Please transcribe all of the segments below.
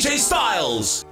DJ Styles.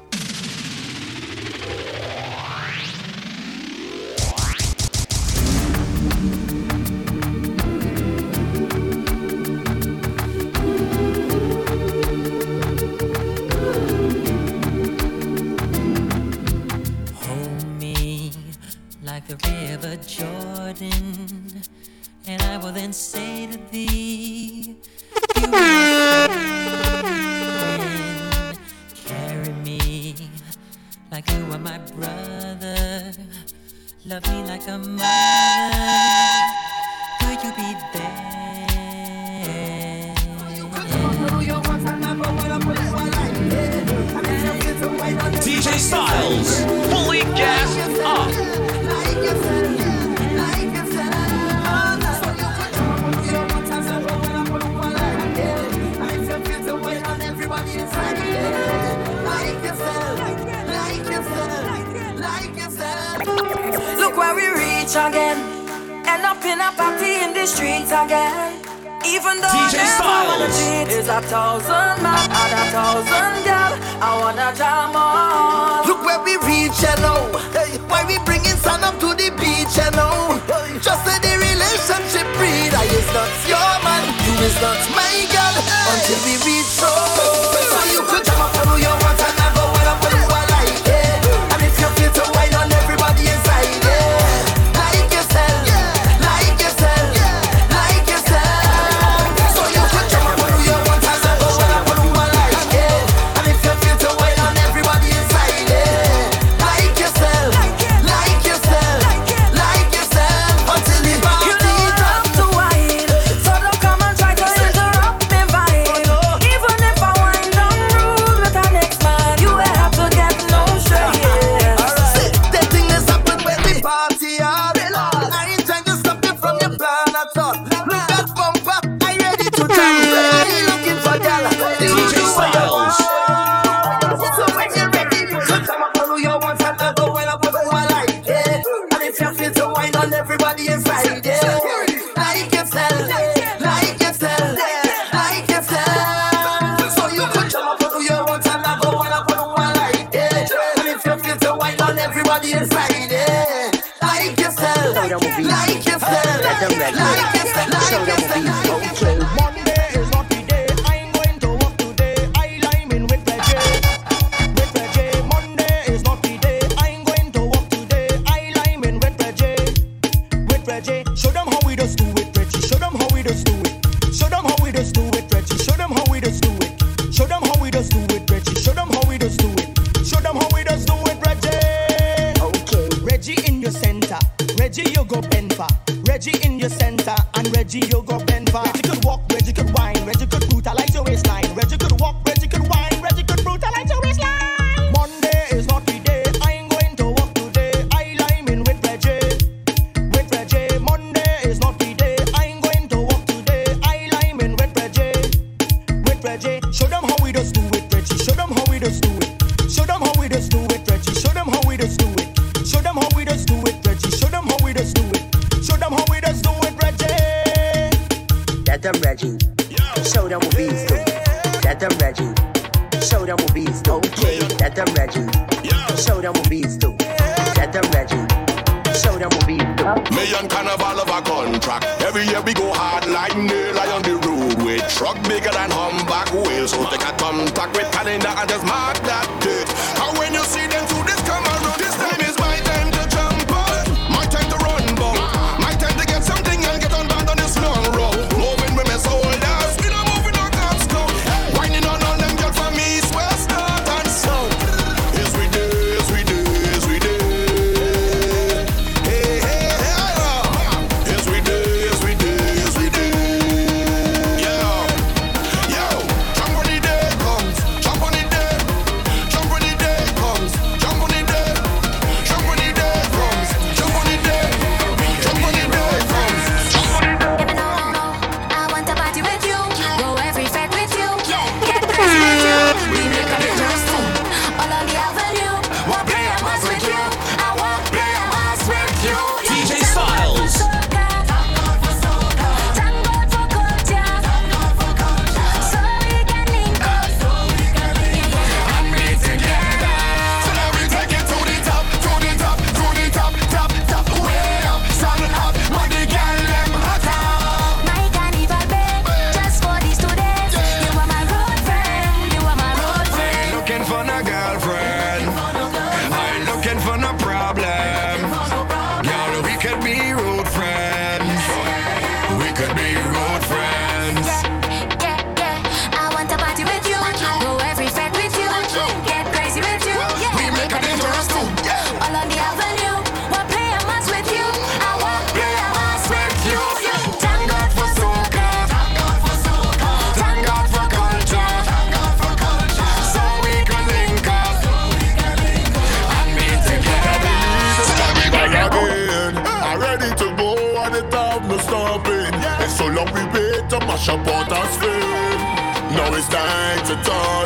the dawn.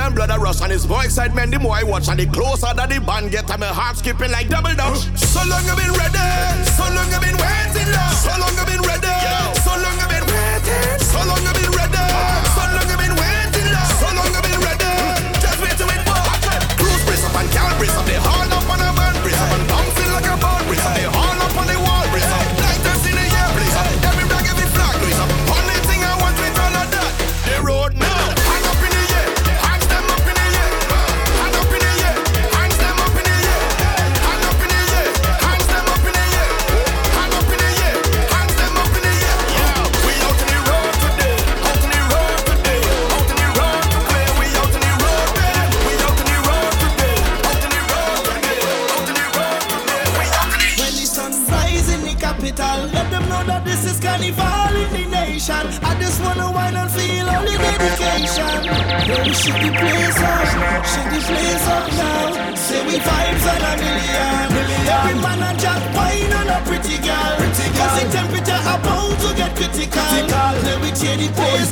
and blood a rush. And it's more excitement the more I watch. And the closer that the band get, I'm a heart skipping like double dutch. So long I've been critical. critical. Then we change the pace.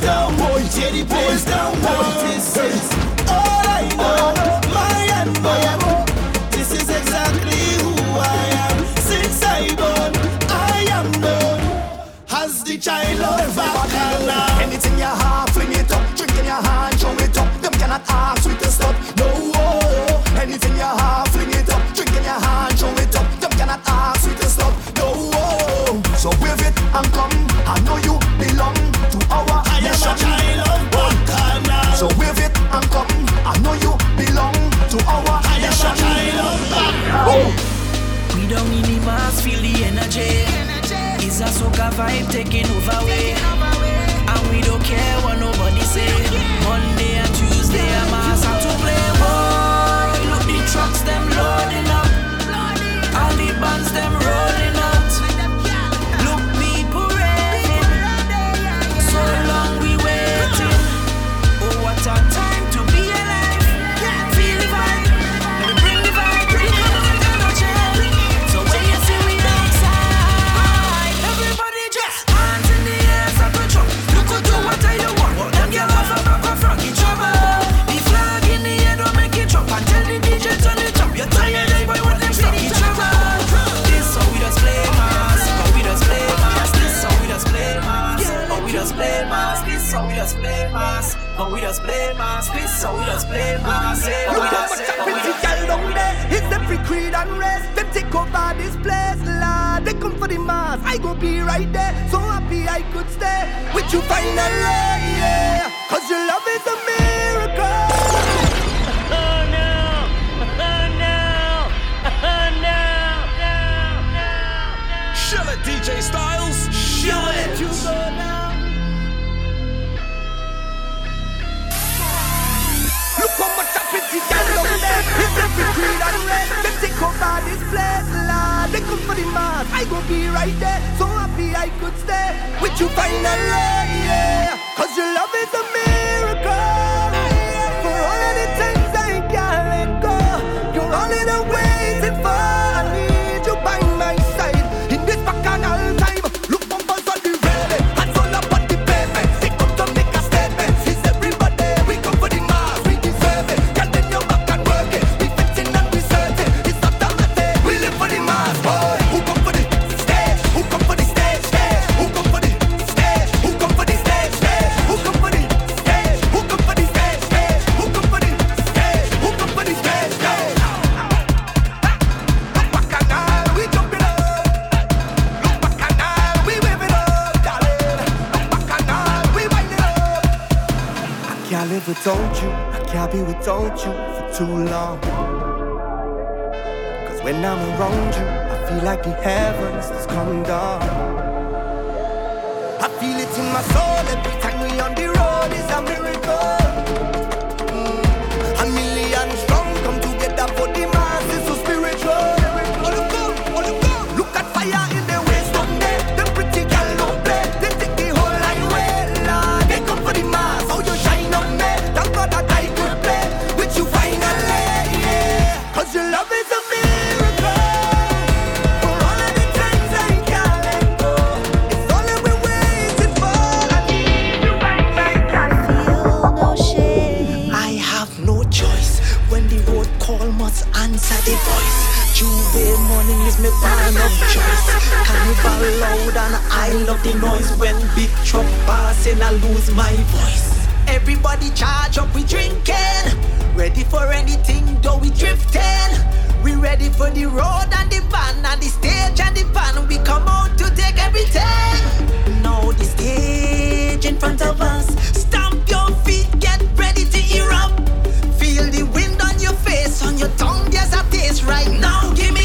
man of choice. Carnival loud and I love the noise. When big truck and I lose my voice. Everybody charge up, we drinking. Ready for anything, though we drifting. We ready for the road and the van and the stage and the van. We come out to take everything. Now the stage in front of us. Stamp your feet, get ready to erupt. Feel the wind on your face, on your tongue. There's a taste right now. Give me.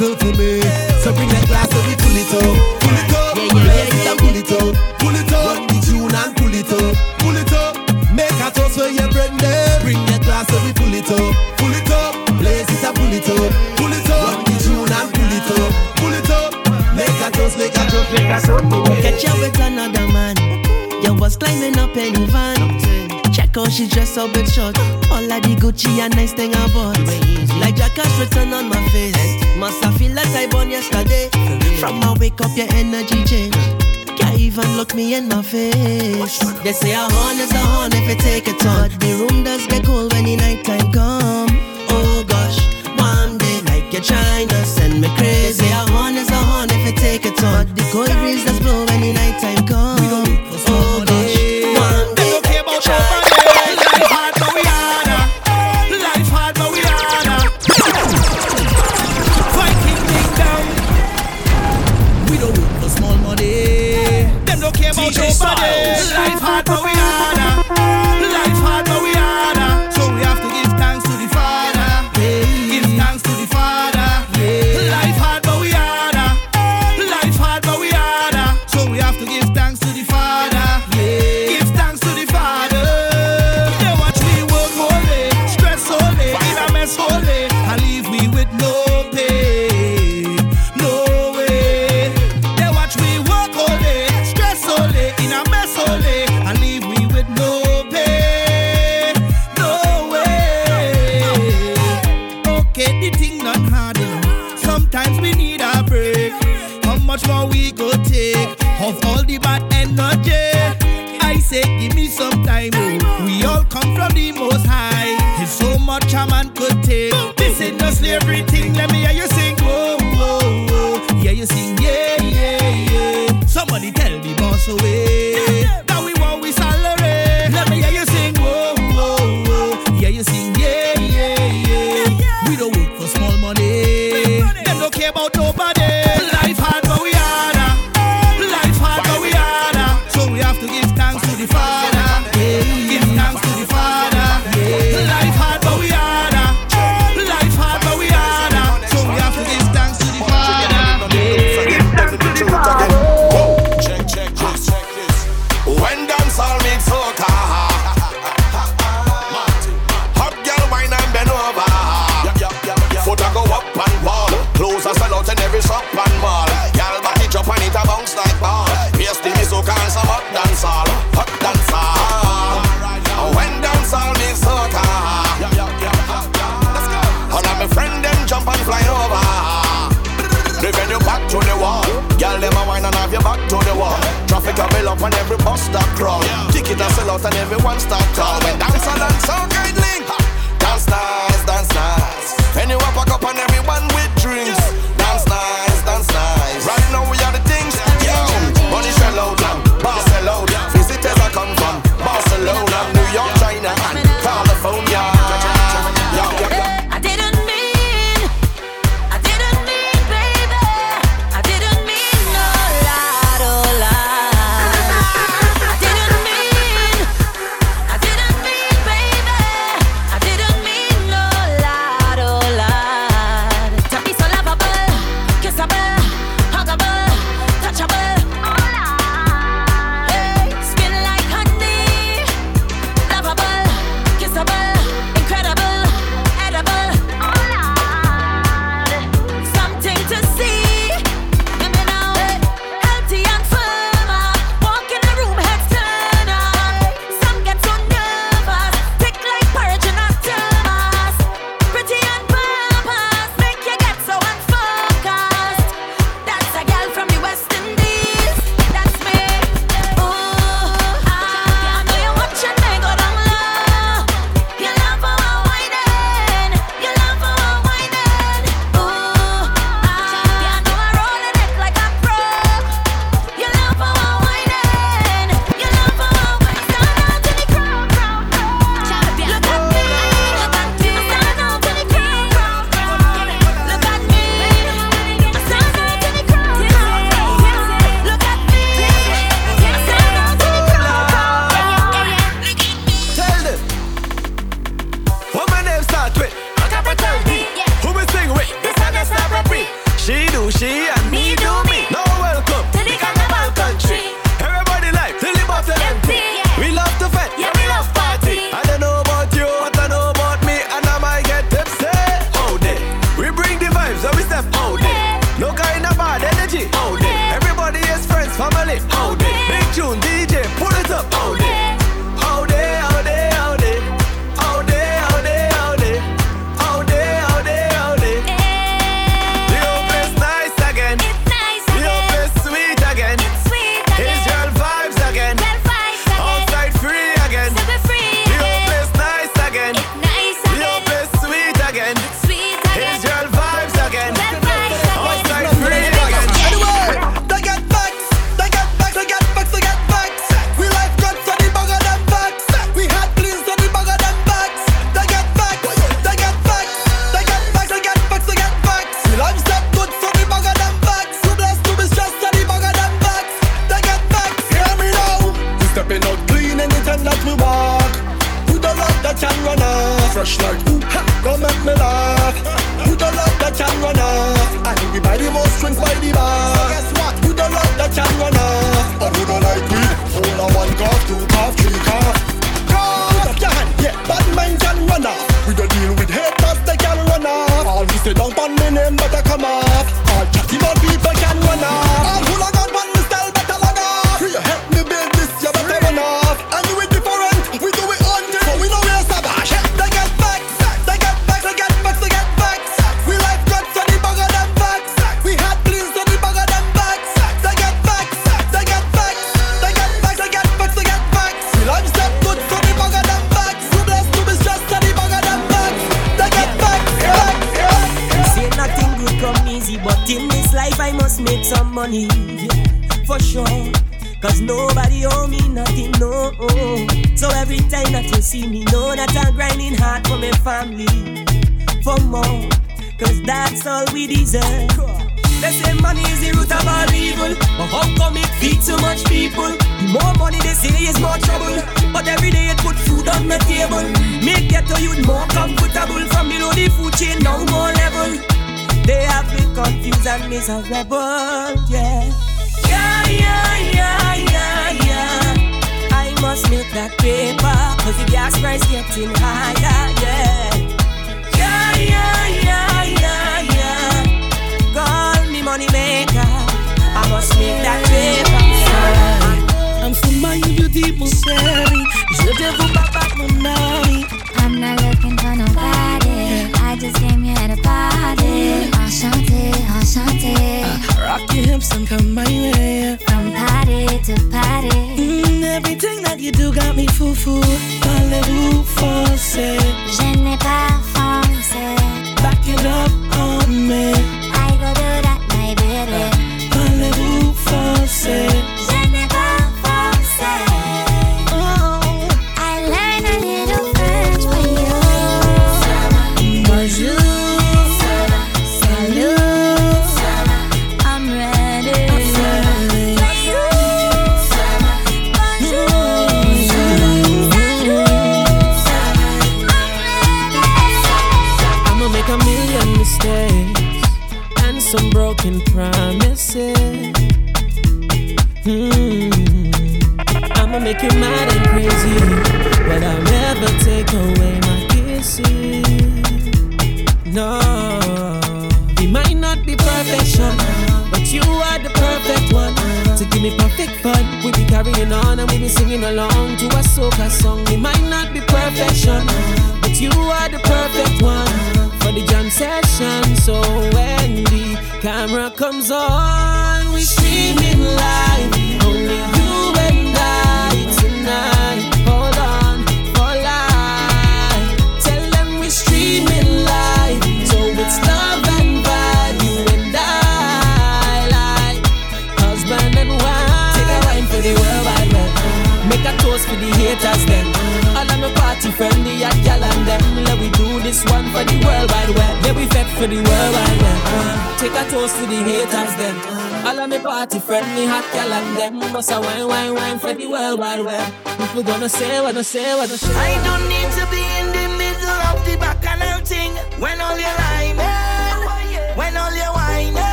little to me. So bring that glass so we pull it up, pull it up. Yeah, yeah, yeah, yeah. pull it up, pull it up. Run the tune and pull it up, pull it up. Make a toast for your friend there. Bring that glass so we pull it up, pull it up. Blaze it and pull it up, pull it up. Run the tune and pull it up, pull it up. Make a toast, make a toast, make a toast. Catch you with another man. You was climbing up any van. Check out she dress up in short. All of the Gucci and nice thing I bought. Like Jackass written on my face. Must I feel that I born yesterday? From my wake up, your energy change. Can't even look me in my face. They say a horn is a horn if you take a turn. The room does get cold when the night time come. Oh gosh, one day like you're trying to send me crazy. They say a horn is a horn if you take a turn. The cold breeze that's blow when the night time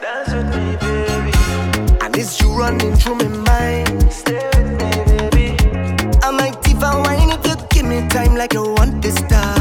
Dance with me, baby. And it's you running through my mind. Stay with me, baby. I might even wind if you give me time like you want this time.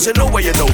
80s, you know where you're knocking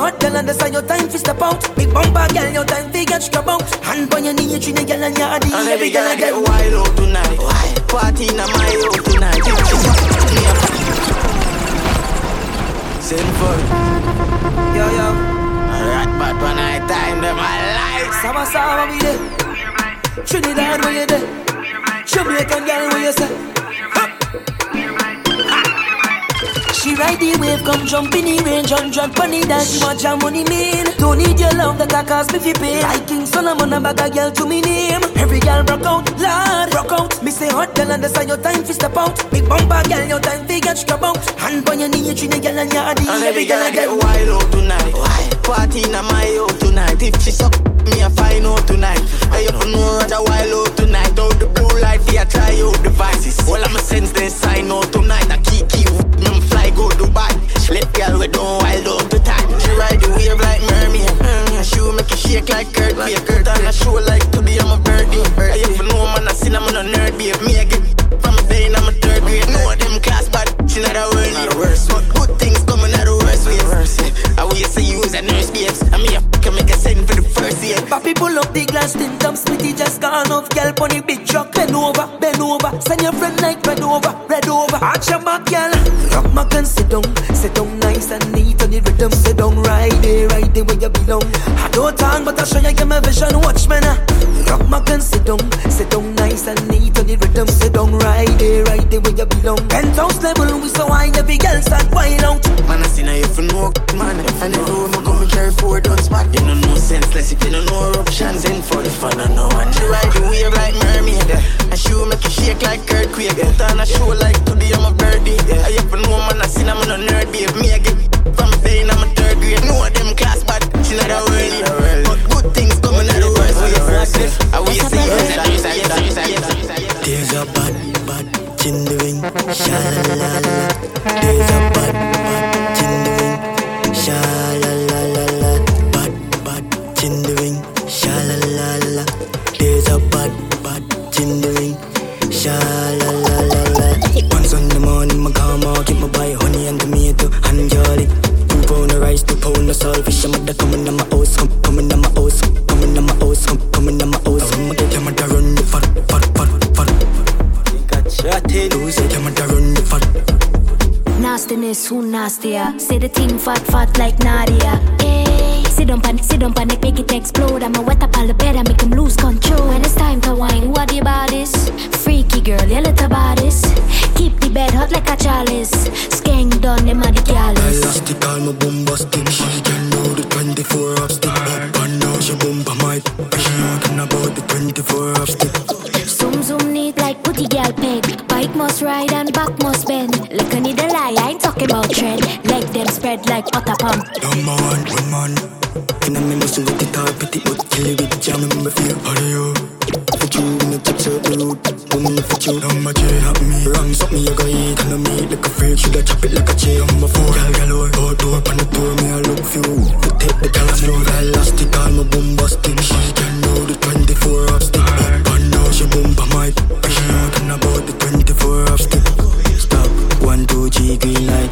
out. Me say hot girl, your time fi step out. Big bumper girl, your time fi get scrub out. Hand on your knee, you treat a girl and your body. And every girl I get wild out tonight. Party in my out tonight. If she's up, me up. Send for it. Yo, yo. Alright, but when I time them, I like. Sama sama we there. Trinidad where you there? Jamaican girl where you say? She ride the wave, come jump in the range, hundred bunny dance. She want your money, mean. Don't need your love, that can cost me fi pay. I King Solomon, a bag a girl to me name. Every girl broke out, Lord, broke out. Me say hot girl, understand your time fi step out. Big bumper girl, your time fi get scrub out. Hand on your knee, you treat a girl and your body. And every girl I get wild out tonight. Party in my out tonight. If she suck me, I find out tonight. I up know what a wild out tonight. Out the blue light, for try out devices. All I'ma sense they sign out tonight. I keep keep go Dubai. Let girl we don't wild out the time. She ride the wave like mermaid. Mm, she will make it shake like Kurt. Like Kurt on a show like today I'm a birdie. I up know man I seen I'm on a nerd babe. Me I get from a day I'm a third grade. Know them class but she not a world. Not a worst. But good things coming out worst ways. Eh? I will say you as a nurse babes. I mean I can make a send for the first year. Papi pull up the glass, tin top smitty just gone off. Girl pon the big truck, bend over, bend over. Send your friend like red over, red over. Arch your back, girl. Rock my can sit down, sit down nice and neat on the rhythm. Sit down right there, right there where you belong. I don't talk, but I show you my vision. Watch me now. Rock my can sit down, sit down nice and neat on the rhythm. Sit down right there, right there where you belong. Penthouse level, we so high, every girl start wild out. Man, I her if you know, man. If I never would me come and carry four guns back. You know no senseless if you don't know eruptions in for the fun. I know and she ride the wave like mermaid. And she will make you shake like earthquake. Put on a show like today I'm a birdie. I up know man, I seen I'm on a nerd babe. Me I get from pain, I'm a third grade. Know them class, but she not a world. But good things coming out of worst ways. I will see you. There's a bad, bad in the ring. Sha la la la. There's a bad, bad Sha la la la la. One Sunday morning, my car market, my buy honey and tomato and jolly. Two pound of rice, two pound of saltfish. I'm mother coming to my house, come, coming to my house, coming to my house, come, coming to my house. I'ma get your mother run the fat, fat, fat, fat. Lose it, your mother run the fat. Nastiness, who nastier? Say the thing fat, fat like Nadia. Hey, sit down pan, sit down panic, make it explode. I'ma wet up all the bed and make him lose control. When it's time to wine, what about this? Freaky girl, you little bodies. Keep the bed hot like a chalice. Skank done, them are the callous. Elastic, all my bombastic. She can know the 24 hour stick. And she boom by mic. She talking about the 24 hour stick. Zoom zoom neat like putty girl peg. Bike must ride and back must bend. Need a lie, I ain't talking about trend. Leg them spread like otter pump. Number one, woman. And I'm in muscle with the top, pretty but kill it with jam in my feel. How do you? You, when you touch out the road, woman, for you. Number J, have me. Wrong, suck me, I go eat, and I meat like a freak. Should I chop it like a J on my phone? Gal, gal, oh, go door, on the door, me, I look for you. To take the gal, slow, elastic, all my bombastic. She can know the 24 hour stick. Up and down, she boom, by my. She talking about the 24 hour stick. Stop, one, two, G, green light,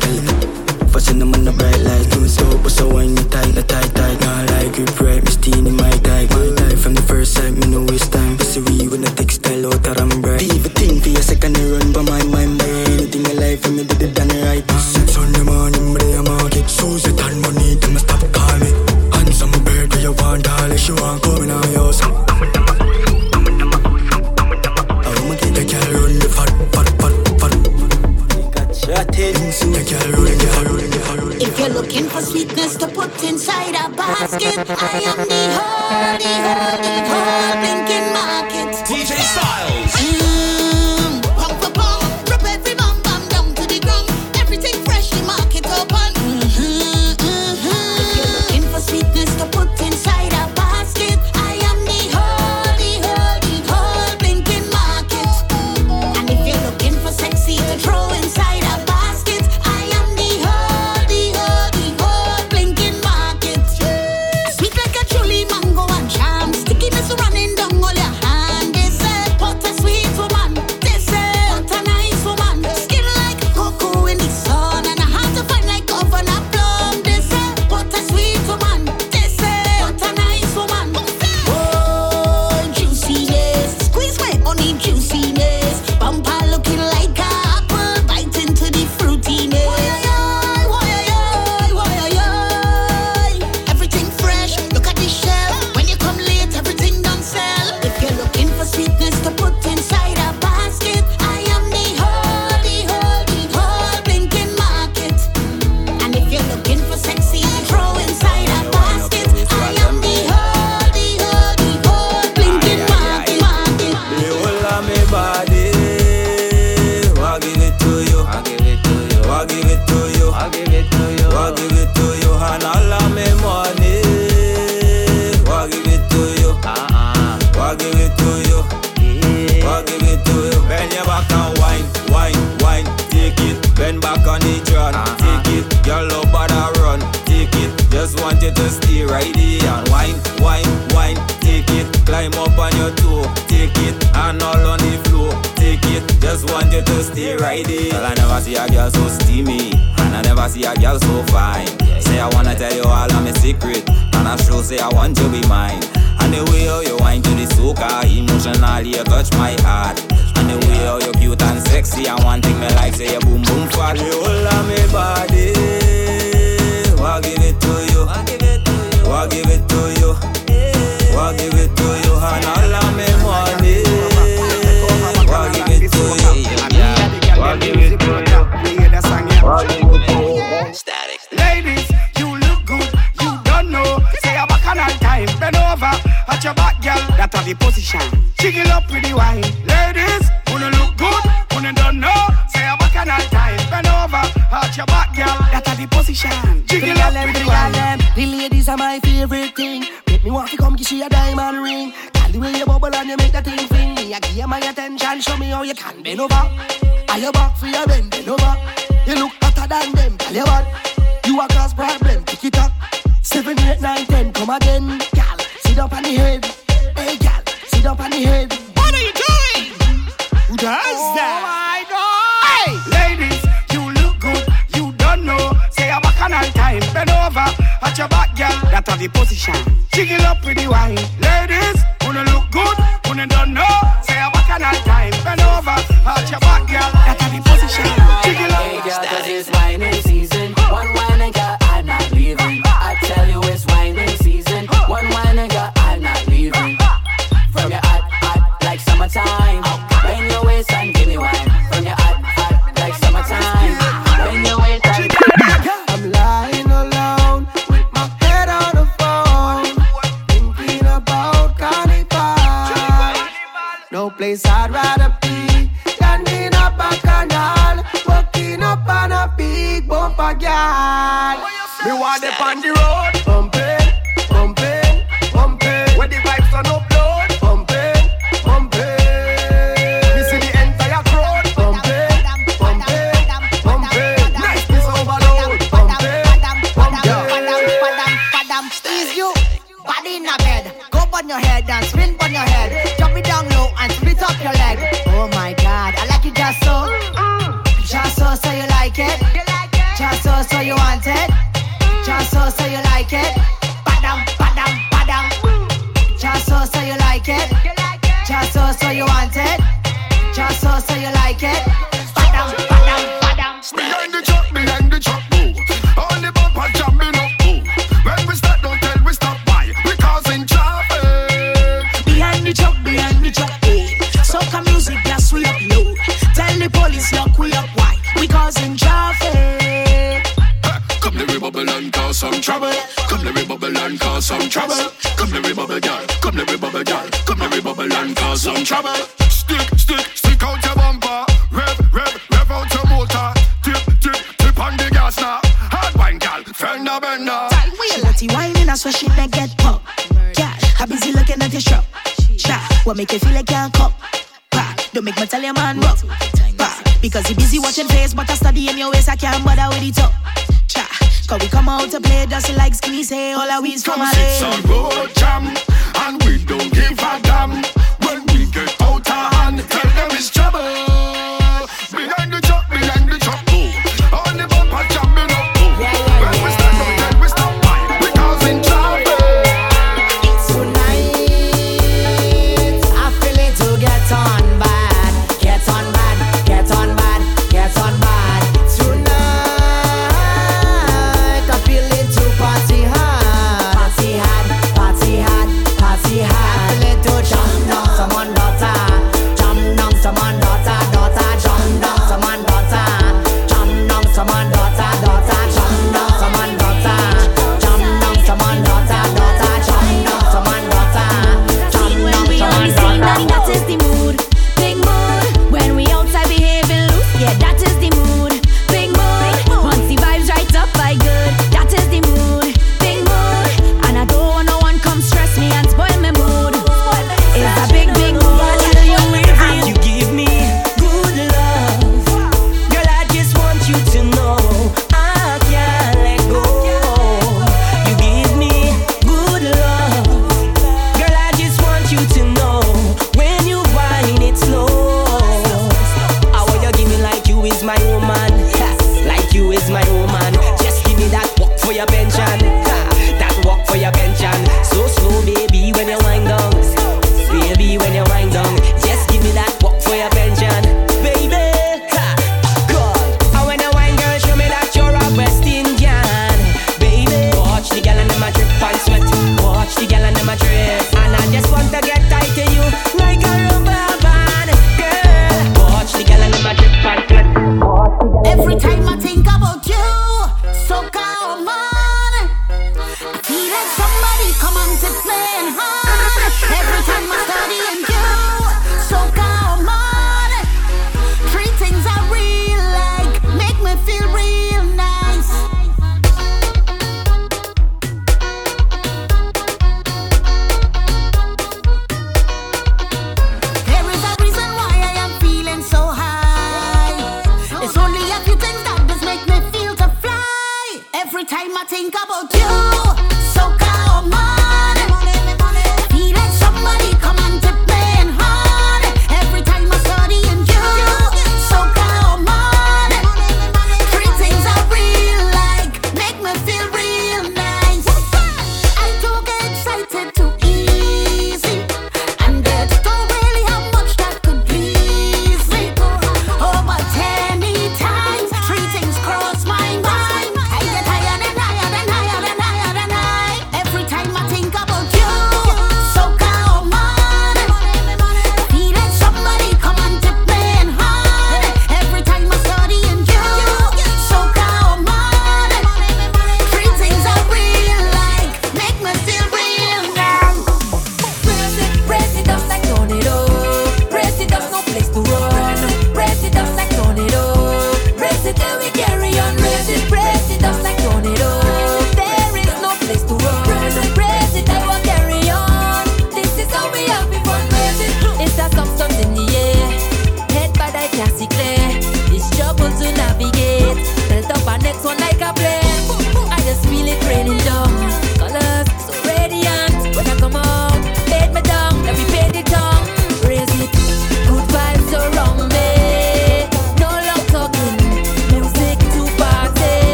Nagpasan naman na bright lights Doing so pa so wine niya tight na tight tight. Not like you bright, misty ni my type My type from the first sight, me no waste time. Kasi we were na textile oh, o tarang bright. Di ba ting, kaya sa kaniron ba my my my Anything life, from me did it done right Sets on naman yung mreya makit Susitan mo ni tamas tap kami Handsome bird, kaya wang dali Siya ang kuminayos Ang tamal If you're looking for sweetness to put inside a basket, I am the holy, holy, holy, thinking market. say I want to be mine. And the way how you whine to the soca, emotionally you touch my heart. And the way how you cute and sexy, and one thing me like say you boom boom fat. The whole of me body, I give it to you. I give it to you. I give it to you. I give it to you. And all of me money, I give it to you. I give it to you. the position. Jiggle up pretty wine. Ladies, wanna look good, wanna don't know. Say I'm back and all tie. Bend over, arch your back, girl. That a the position. Jiggle the up pretty wine. The ladies are my favorite thing. Make me want to come give you a diamond ring. Call the way you bubble and you make that thing fling. Me, I give you my attention. Show me how you can bend over. Are you back for your bend? Bend over. You look hotter than them. Tell you what. You are cause problem. Pick it up. Seven, eight, nine, ten. Come again, girl. Sit up on the head head. What are you doing? Who does oh that? my God! Hey, ladies, you look good. You don't know. Say a all time. Bend over at your back, girl. That are the position. Jiggle up with the wine, ladies. Wanna look good? Wanna don't know. Say a all time. Bend over at your back. step on the make you feel like you can't cop. Don't make me tell your man rock. Because he busy watching face, but I study in your waist. I can't bother with it up. Cause we come out to play just like skinny say, all our weeds from our and sweat. Watch the gal and them a drift.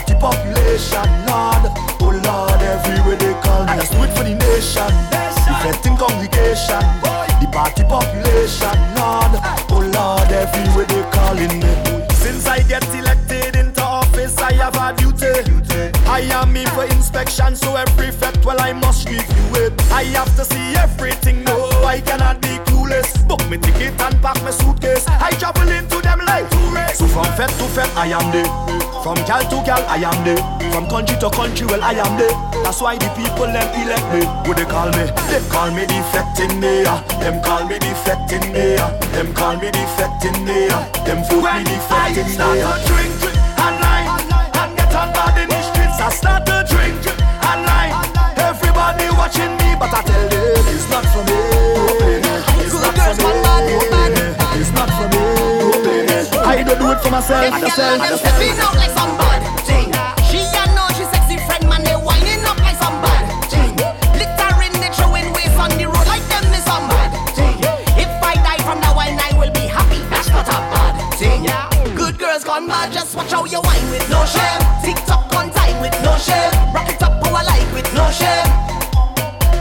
Party population. Lord, oh Lord, everywhere they call me. I do it for the nation. Affecting congregation, the party population. Lord, oh Lord, everywhere they calling me. Since I get elected I have a duty. I am in for inspection, so every fact, well, I must review it. I have to see everything, no, I cannot be clueless. Book me ticket and pack my suitcase. I travel into them like tourists. So from fed to fed, I am there. From gal to gal, I am there. From country to country, well, I am there. That's why the people them elect me. What they call me? They call me defecting mayor. Them call me defecting mayor. Them call me defecting mayor. Them vote me defecting mayor. I start to drink and line bad in the streets. I start to drink and line. Everybody watching me, but I tell them it's not for me. It's not for me. It's not for me. I don't do it for myself. If you like them stepping out like some bad thing. She and know she sexy friend man they whining up like some bad thing. Littering they throwing waste on the road like them is some bad thing. If I die from now on I will be happy. That's not a bad thing. Good girls gone bad. Just watch how you whine with no shame. Shame. Rock it up like with no shame.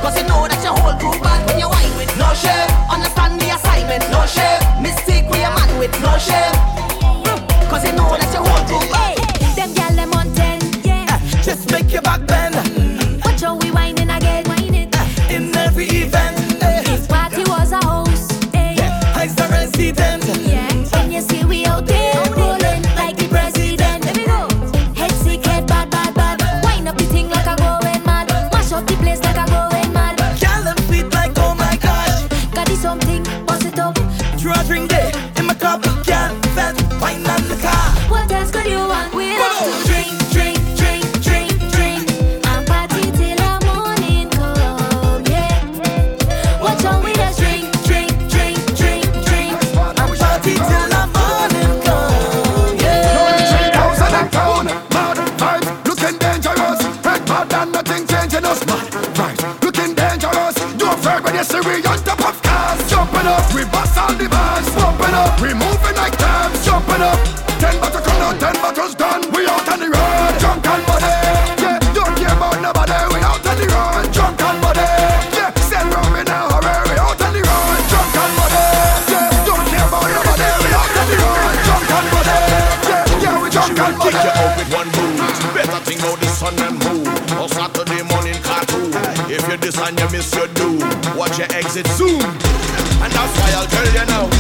Cause you know that your whole crew bad when you whine with no shame. Understand the assignment, no shame. Mistake man with no shame. See we on top of cars. Jumping up, we bust all the bars. Bumping up, we moving like tabs. Jumping up, ten bottles gone ten bottles done. We out on the road, drunk and body. And you miss your do, watch your exit soon. And that's why I'll tell you now.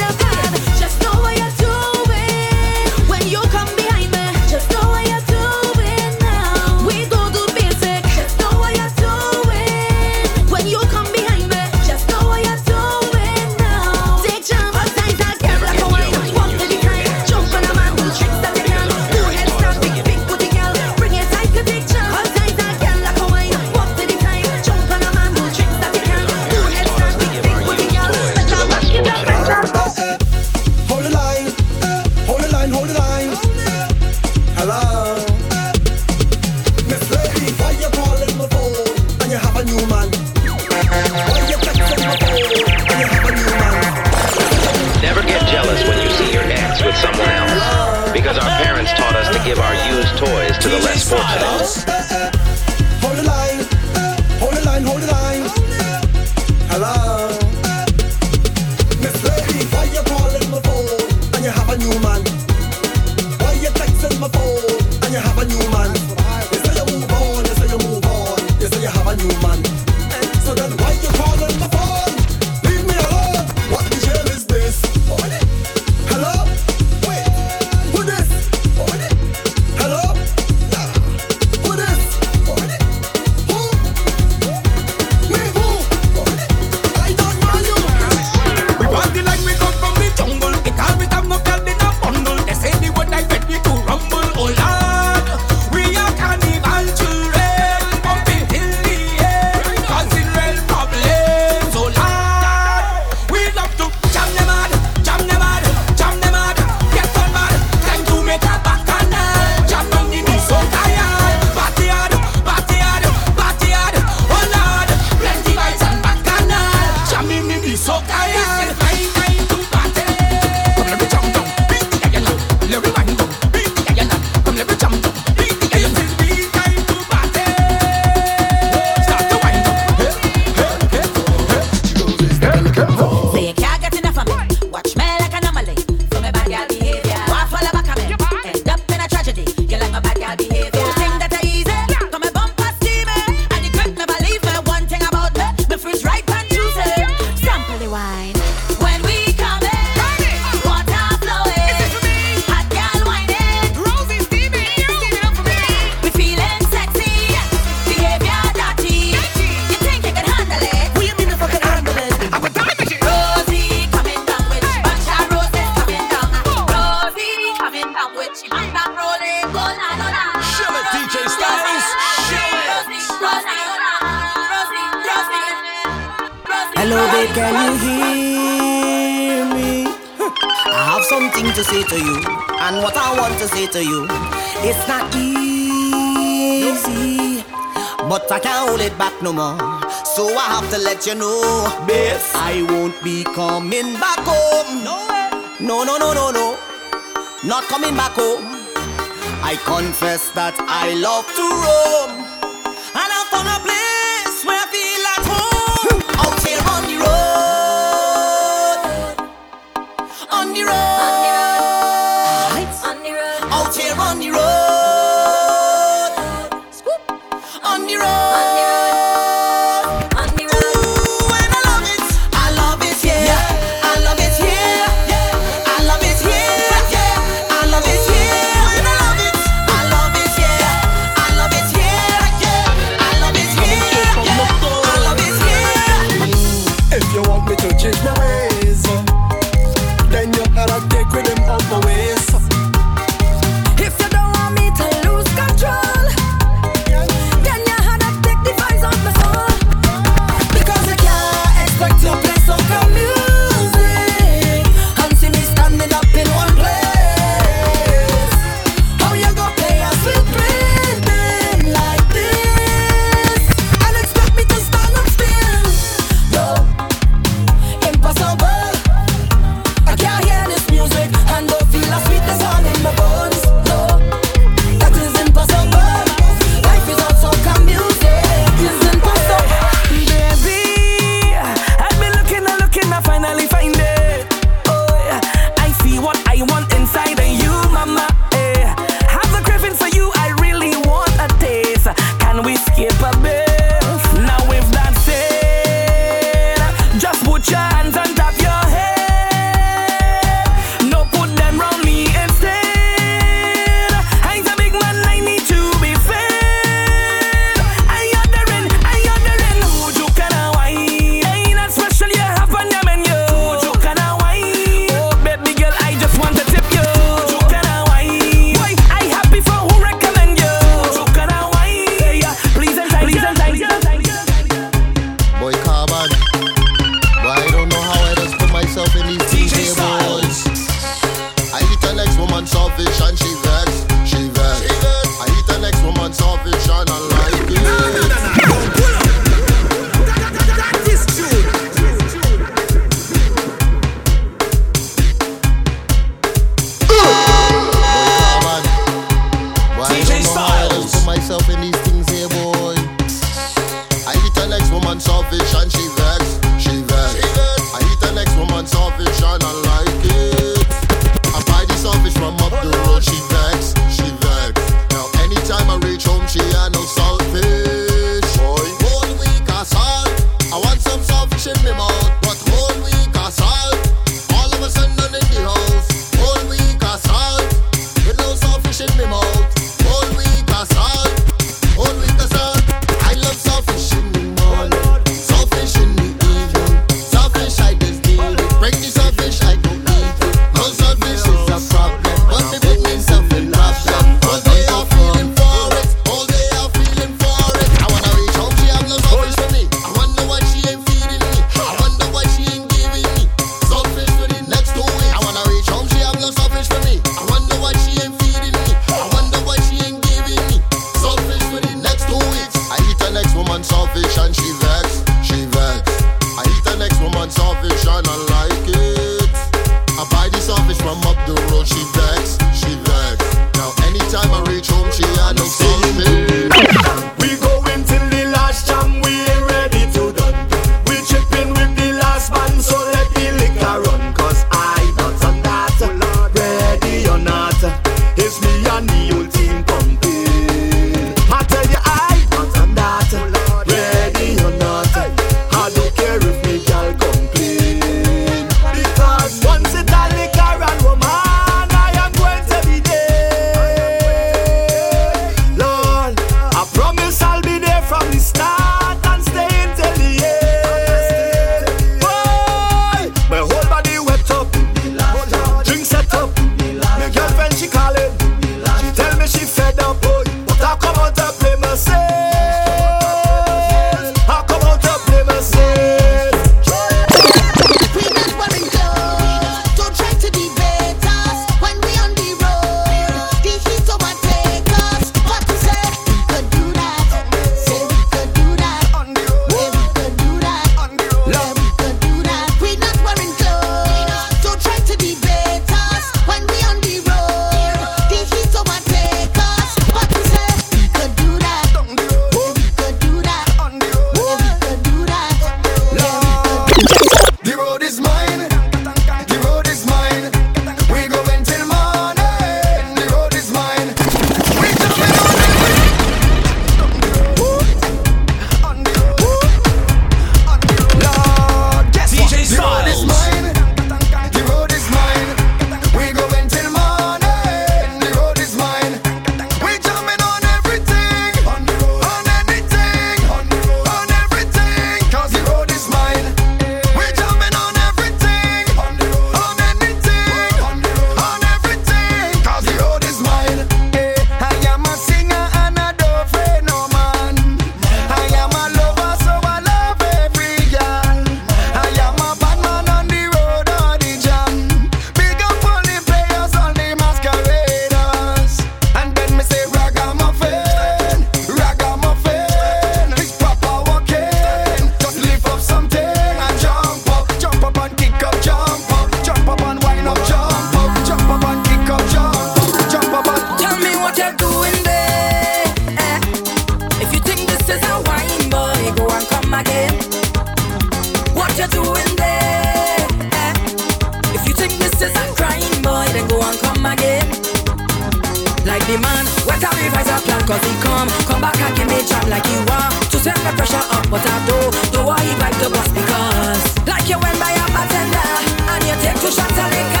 like you are. To turn the pressure up what I do Do I invite the boss because Like you went by a bartender And you take two shots of liquor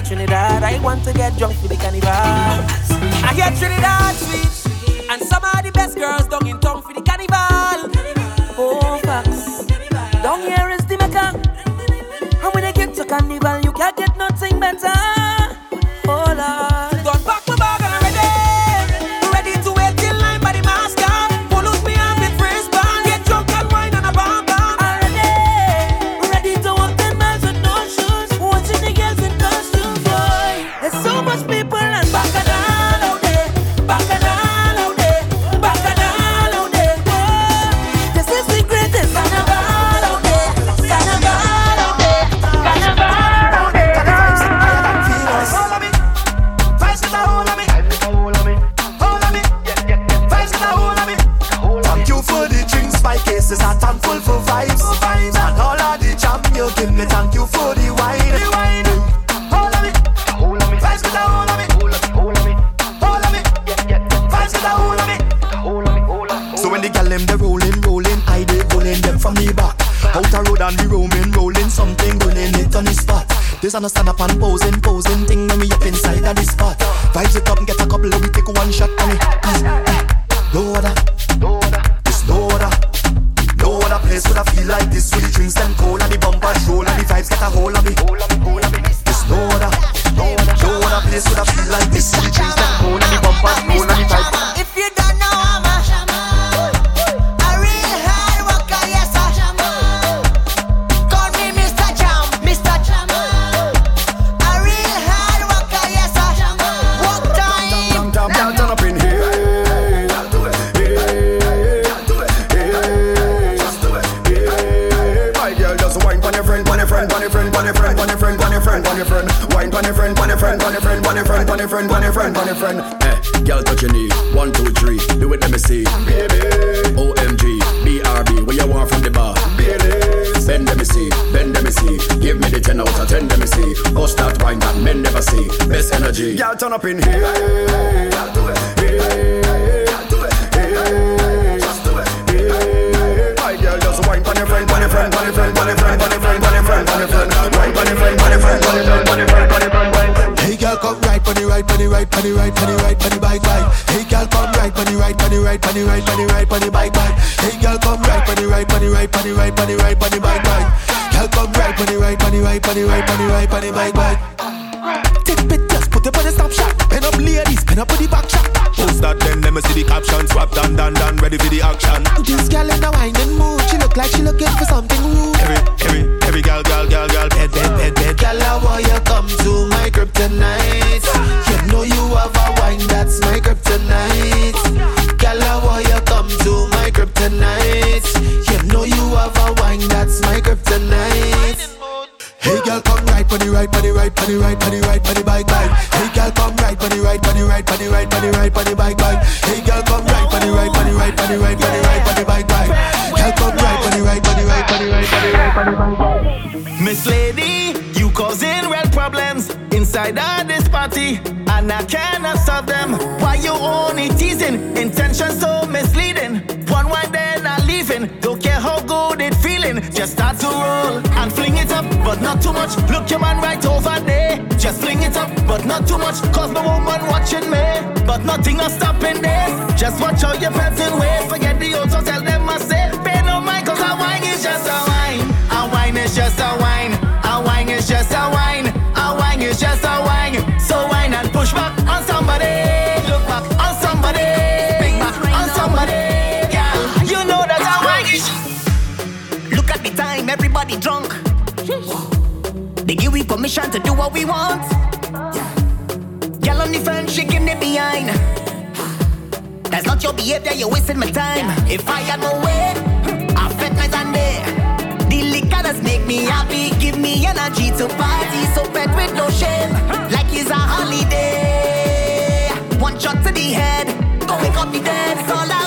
to Pen up ladies, pen up on the back shot. Post that, then let me see the caption. Swap, done, done, done, ready for the action. This girl in a whining mood. She look like she looking for something rude. Every, every, every girl, girl, girl, girl, bed, bed, bed, bed. Girl, I want you come to my kryptonite. You know you have a wine that's my kryptonite. Girl, I want you come to my kryptonite. You know you have a wine that's my kryptonite. Hey girl, come right, the right, the right, the right, the right, the bike, bike. Right, on right, on the bike, bike. Hey girl, come right, on the right, on the right, on the right, on right, on the bike, bike. Girl, come right, on the right, on the right, on the right, on the right, on the bike, bike. Miss Lady, you causing real problems inside of this party, and I cannot solve them. Why you only teasing? Intention so misleading. One wine then I'm leaving. Don't care how good it feeling. Just start to roll and fling it but not too much. Look your man right over there. Just fling it up, but not too much. Cause no woman watching me, but nothing is stopping this. Just watch how you're petting ways. Forget the old, tell them I say, pay no mind, cause a wine is just a wine. A wine is just a wine. To do what we want. Girl on the front, shaking it behind. That's not your behavior, you're wasting my time. If I had my way, I fed my Sunday. The liquor does make me happy, give me energy to party. So fed with no shame, like it's a holiday. One shot to the head, go wake up the dead. All that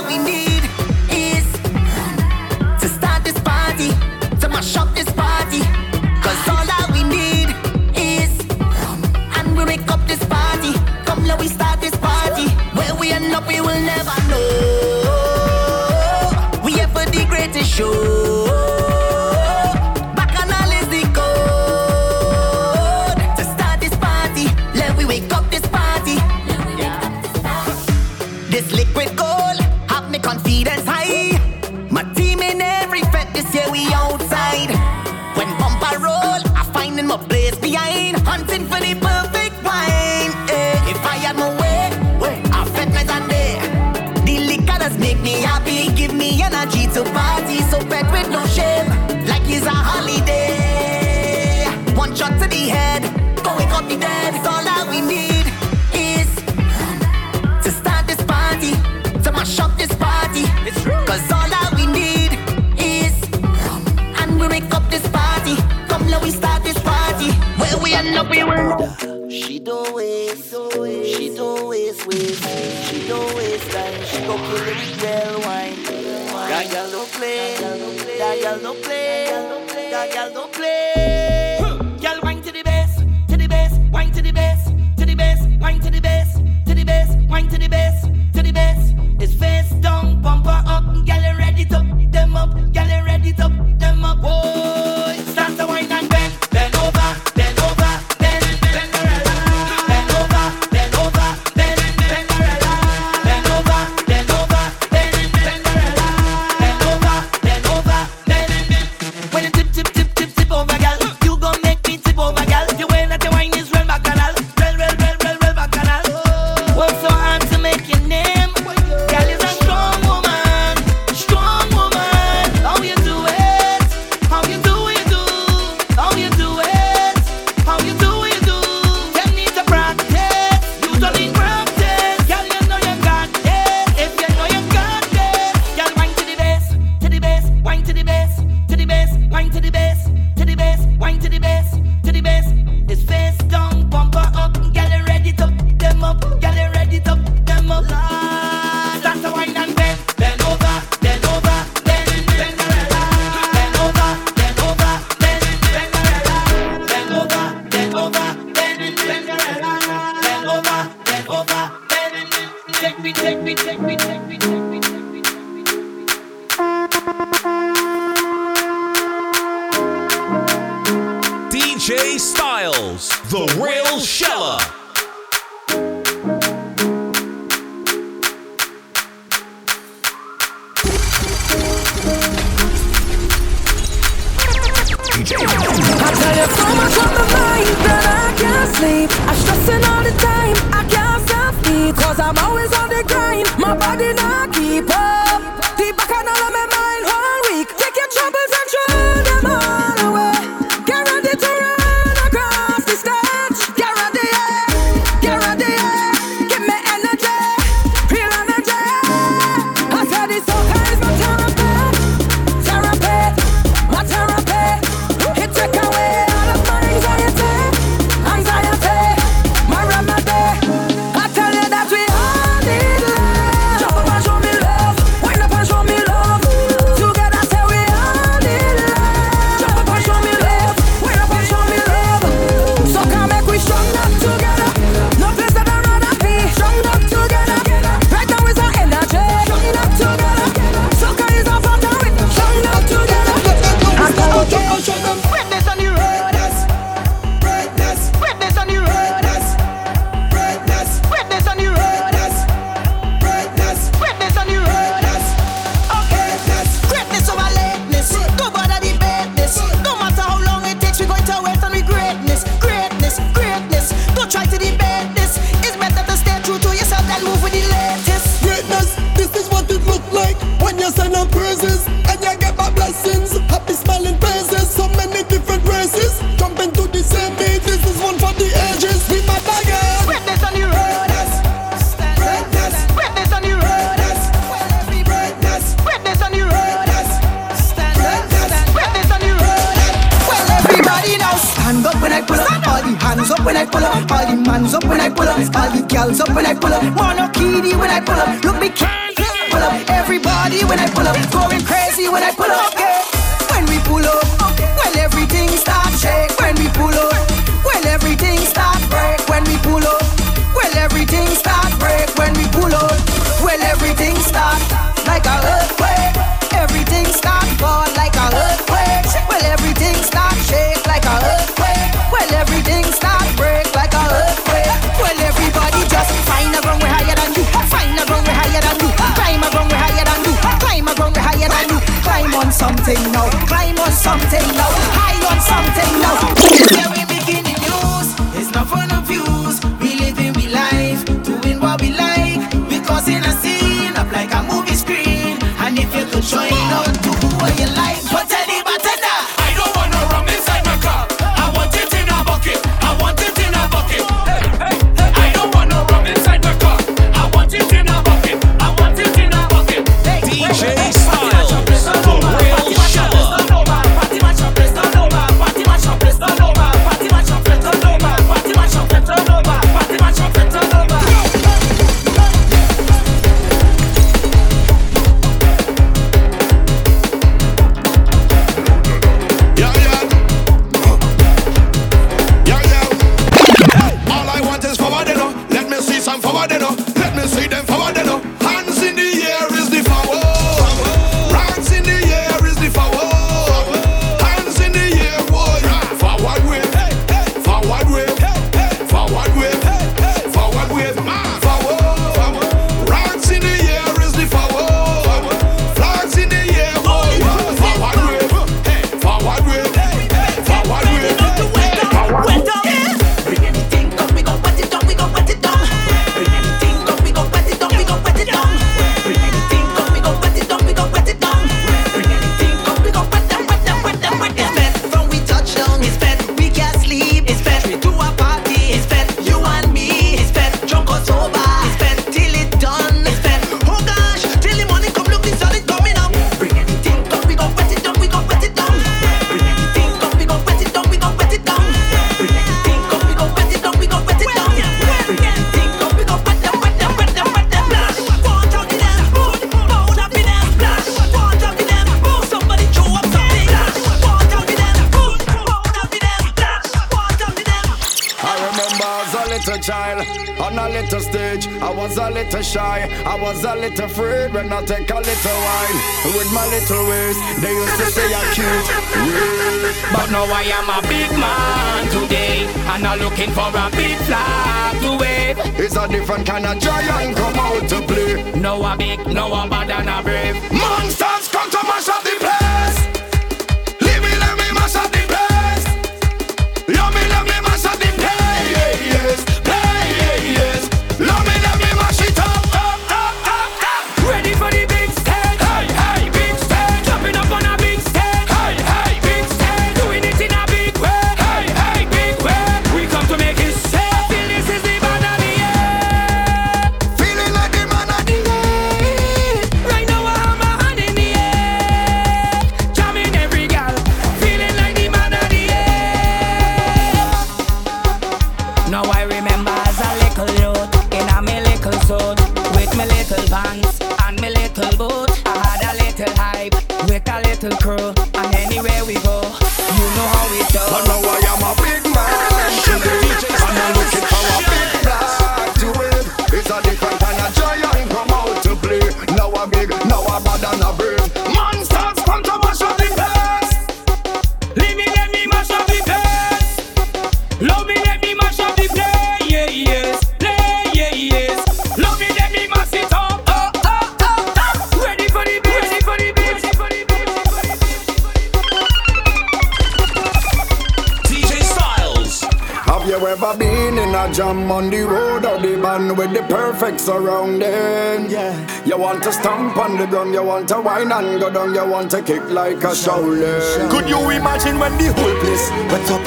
want to kick like a Shaolin. Could you imagine when the whole place wet up?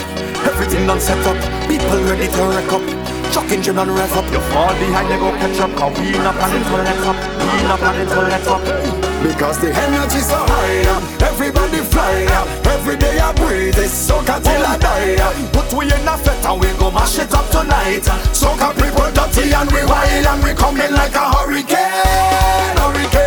Everything done set up, people ready to wreck up. chucking engine and rev up. You fall behind, you go catch up. Cause we not planning to let up. We not planning to let up. Because the energy's so high up. Everybody fly up. Every day I breathe this soca till I die up. But we in a fete and we go mash it up tonight. Soca people dirty and we wild and we coming like a hurricane. Hurricane.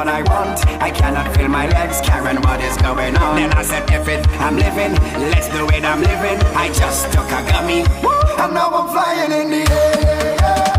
what I want. I cannot feel my legs, Karen, what is going on? Then I said, if it, I'm living, let's do it, I'm living. I just took a gummy, and now I'm flying in the air.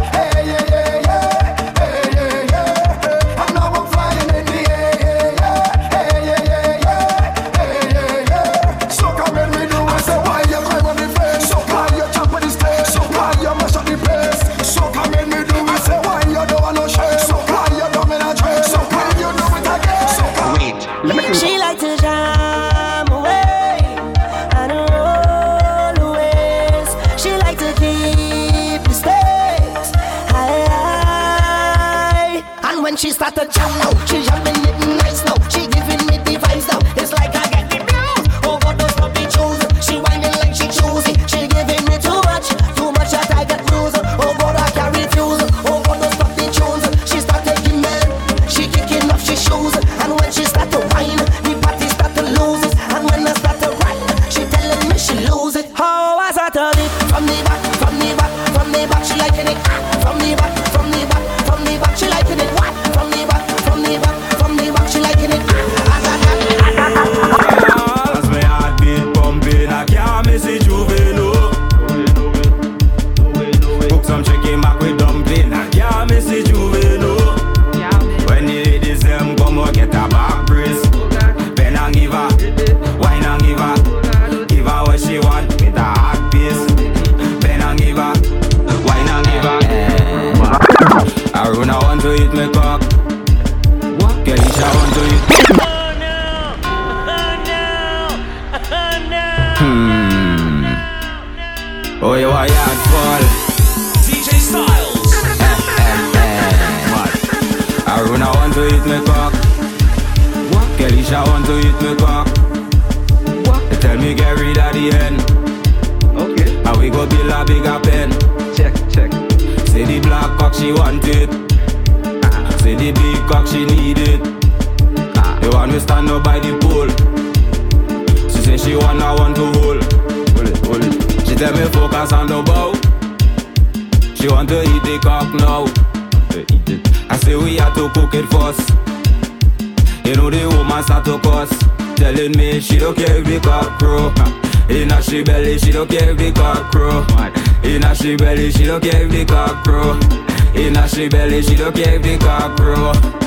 Charlie, she look like the cockroach